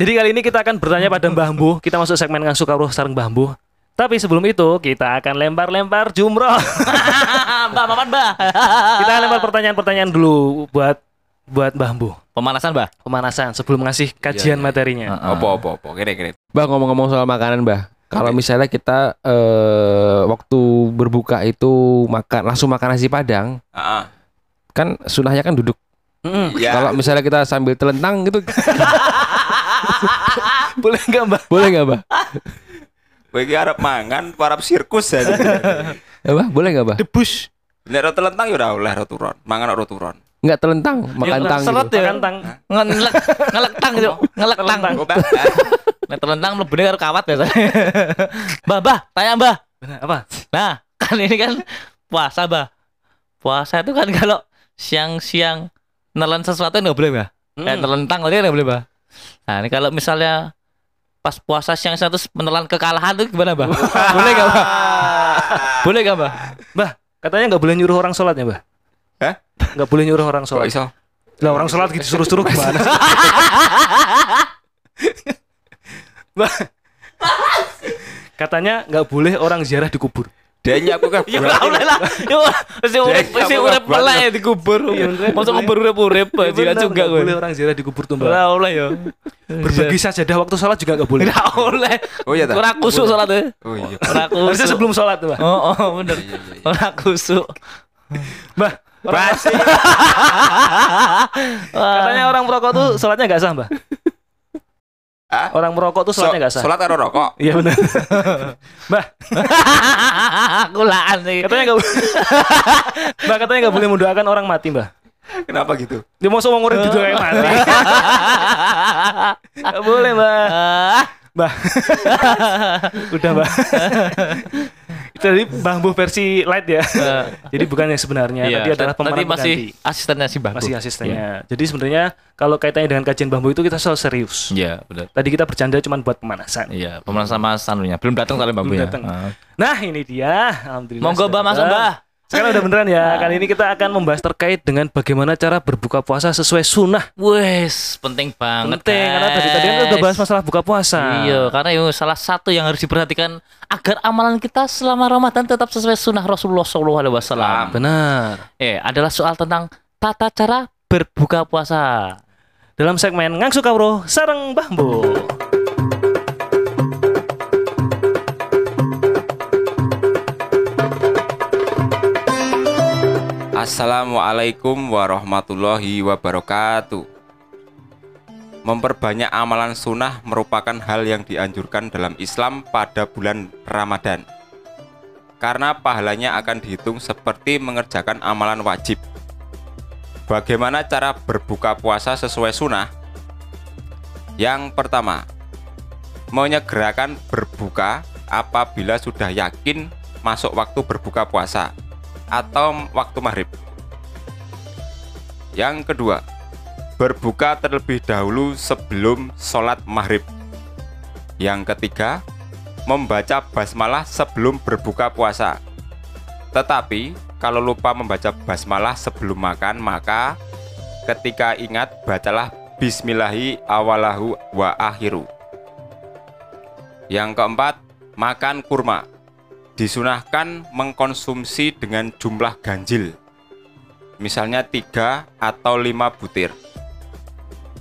Jadi kali ini kita akan bertanya pada Mbah Mbuh. Kita masuk segmen ngasuh kawruh sareng Mbah Mbuh. Tapi sebelum itu kita akan lempar-lempar jumroh. mbak, mapan mbak. kita lempar pertanyaan-pertanyaan dulu buat buat Mbah Mbuh. Pemanasan mbak. Pemanasan sebelum ngasih kajian Iya, iya. materinya. Apa apa apa kene kene. Bah ngomong-ngomong soal makanan, Bah. Kalau Oke. misalnya kita eh, waktu berbuka itu makan langsung makan nasi padang, Heeh. Kan sunahnya kan duduk. Mm-mm. Ya. Kalau misalnya kita sambil telentang gitu, Boleh nggak Mbah? boleh nggak, Bah? Bagi arep mangan, arep sirkus ya. Ya, bah? Boleh nggak, Bah? Debus. Nek ro telentang ya ora oleh ro turun. Mangan ro turun. Nggak telentang, makan tang. seret Gitu. ya. Makan tang. Ngelek ngelek tang itu, ngelek tang. Telentang. Mbak. Nek telentang mlebune karo kawat biasanya. Mbah, mbah, tanya mbah. Nah, apa? Nah, kan ini kan puasa, mbah. Puasa itu kan kalau siang-siang nelen sesuatu nggak boleh, mbah. Kayak Mm. telentang tadi nggak boleh, mbah. Nah, ini kalau misalnya pas puasa siang-siang terus menelan kekalahan itu gimana, mbah? boleh nggak, mbah? Boleh nggak, mbah? Mbah, katanya nggak boleh nyuruh orang sholat ya, Mbah? Hah? Nggak boleh nyuruh orang Kok sholat. iso? Lah orang sholat gitu suruh-suruh gimana? Mbah. Katanya nggak boleh orang ziarah di kubur. Denya aku kan Ya oleh lah. Ya mesti urip mesti kamu urip ya dikubur. Iya. Masa kubur urip-urip Ya jika benar, juga gue. boleh orang ziarah di kubur tuh, Mbah. Ora oleh ya. Berbagi sajadah waktu sholat juga nggak boleh. Ora oleh. Oh iya ta? Ora kusuk salatnya. Oh iya. Ora Harusnya kusuk. sebelum sholat tuh, Mbah. Oh, oh bener. Iya, iya, iya. Ora kusuk. Mbah, Masih. katanya orang merokok tuh sholatnya nggak sah, Mbah. Hah? Orang merokok tuh sholatnya nggak sah. Salat karo rokok. Iya benar. Mbah, Kulaan sih. katanya nggak boleh. Mbah katanya nggak boleh mendoakan orang mati, Mbah. Kenapa gitu? Dia mau ngomong urip gitu kayak mati. Nggak boleh, Mbah. Ah, Mbah. Udah, Mbah. Tadi bambu versi light ya. Jadi bukan yang sebenarnya. Iya, tadi adalah pemeran masih pengganti. asistennya si Bang. Masih asistennya. Jadi sebenarnya kalau kaitannya dengan kajian bambu itu kita selalu serius. Iya, benar. Tadi kita bercanda cuma buat pemanasan. Iya, pemanasan sama sanunya. Belum datang kali Bambu Belum datang. Ah. Nah, ini dia. Alhamdulillah. Monggo Mbah masuk, datang. Sekarang udah beneran ya. Kali ini kita akan membahas terkait dengan bagaimana cara berbuka puasa sesuai sunnah. Wes, penting banget. Penting karena tadi tadi kan udah guys. bahas masalah buka puasa. Iya, karena itu salah satu yang harus diperhatikan agar amalan kita selama Ramadan tetap sesuai sunnah Rasulullah SAW. Benar. Eh, adalah soal tentang tata cara berbuka puasa. Dalam segmen Ngangsu Kawro Sareng Bambu. Assalamualaikum warahmatullahi wabarakatuh. Memperbanyak amalan sunnah merupakan hal yang dianjurkan dalam Islam pada bulan Ramadan. Karena pahalanya akan dihitung seperti mengerjakan amalan wajib. Bagaimana cara berbuka puasa sesuai sunnah? Yang pertama, menyegerakan berbuka apabila sudah yakin masuk waktu berbuka puasa atau waktu maghrib. Yang kedua, berbuka terlebih dahulu sebelum sholat maghrib. Yang ketiga, membaca basmalah sebelum berbuka puasa. Tetapi, kalau lupa membaca basmalah sebelum makan, maka ketika ingat, bacalah Bismillahi awalahu wa akhiru. Yang keempat, makan kurma disunahkan mengkonsumsi dengan jumlah ganjil. Misalnya 3 atau 5 butir.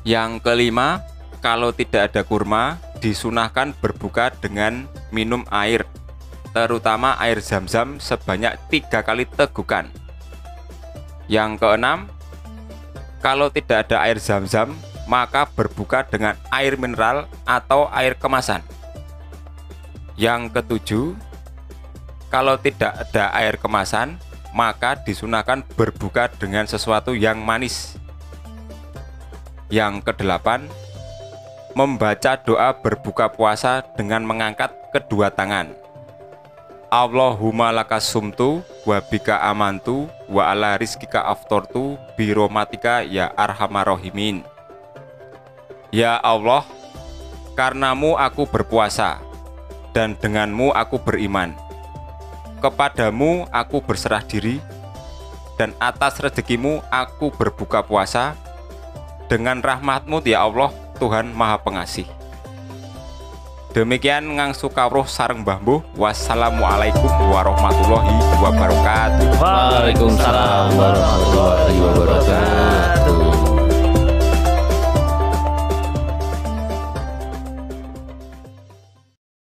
Yang kelima kalau tidak ada kurma disunahkan berbuka dengan minum air terutama air zam-zam sebanyak tiga kali tegukan. Yang keenam kalau tidak ada air zam-zam maka berbuka dengan air mineral atau air kemasan. Yang ketujuh kalau tidak ada air kemasan, maka disunahkan berbuka dengan sesuatu yang manis. Yang kedelapan, membaca doa berbuka puasa dengan mengangkat kedua tangan. Allahumma laka sumtu wa bika amantu wa ala rizkika aftortu biromatika ya arhamar rahimin. Ya Allah, karenamu aku berpuasa dan denganmu aku beriman kepadamu aku berserah diri dan atas rezekimu aku berbuka puasa dengan rahmatmu ya Allah Tuhan Maha Pengasih. Demikian ngangsu kawruh sareng Mbah Mbuh. Wassalamualaikum warahmatullahi wabarakatuh. Waalaikumsalam warahmatullahi wabarakatuh.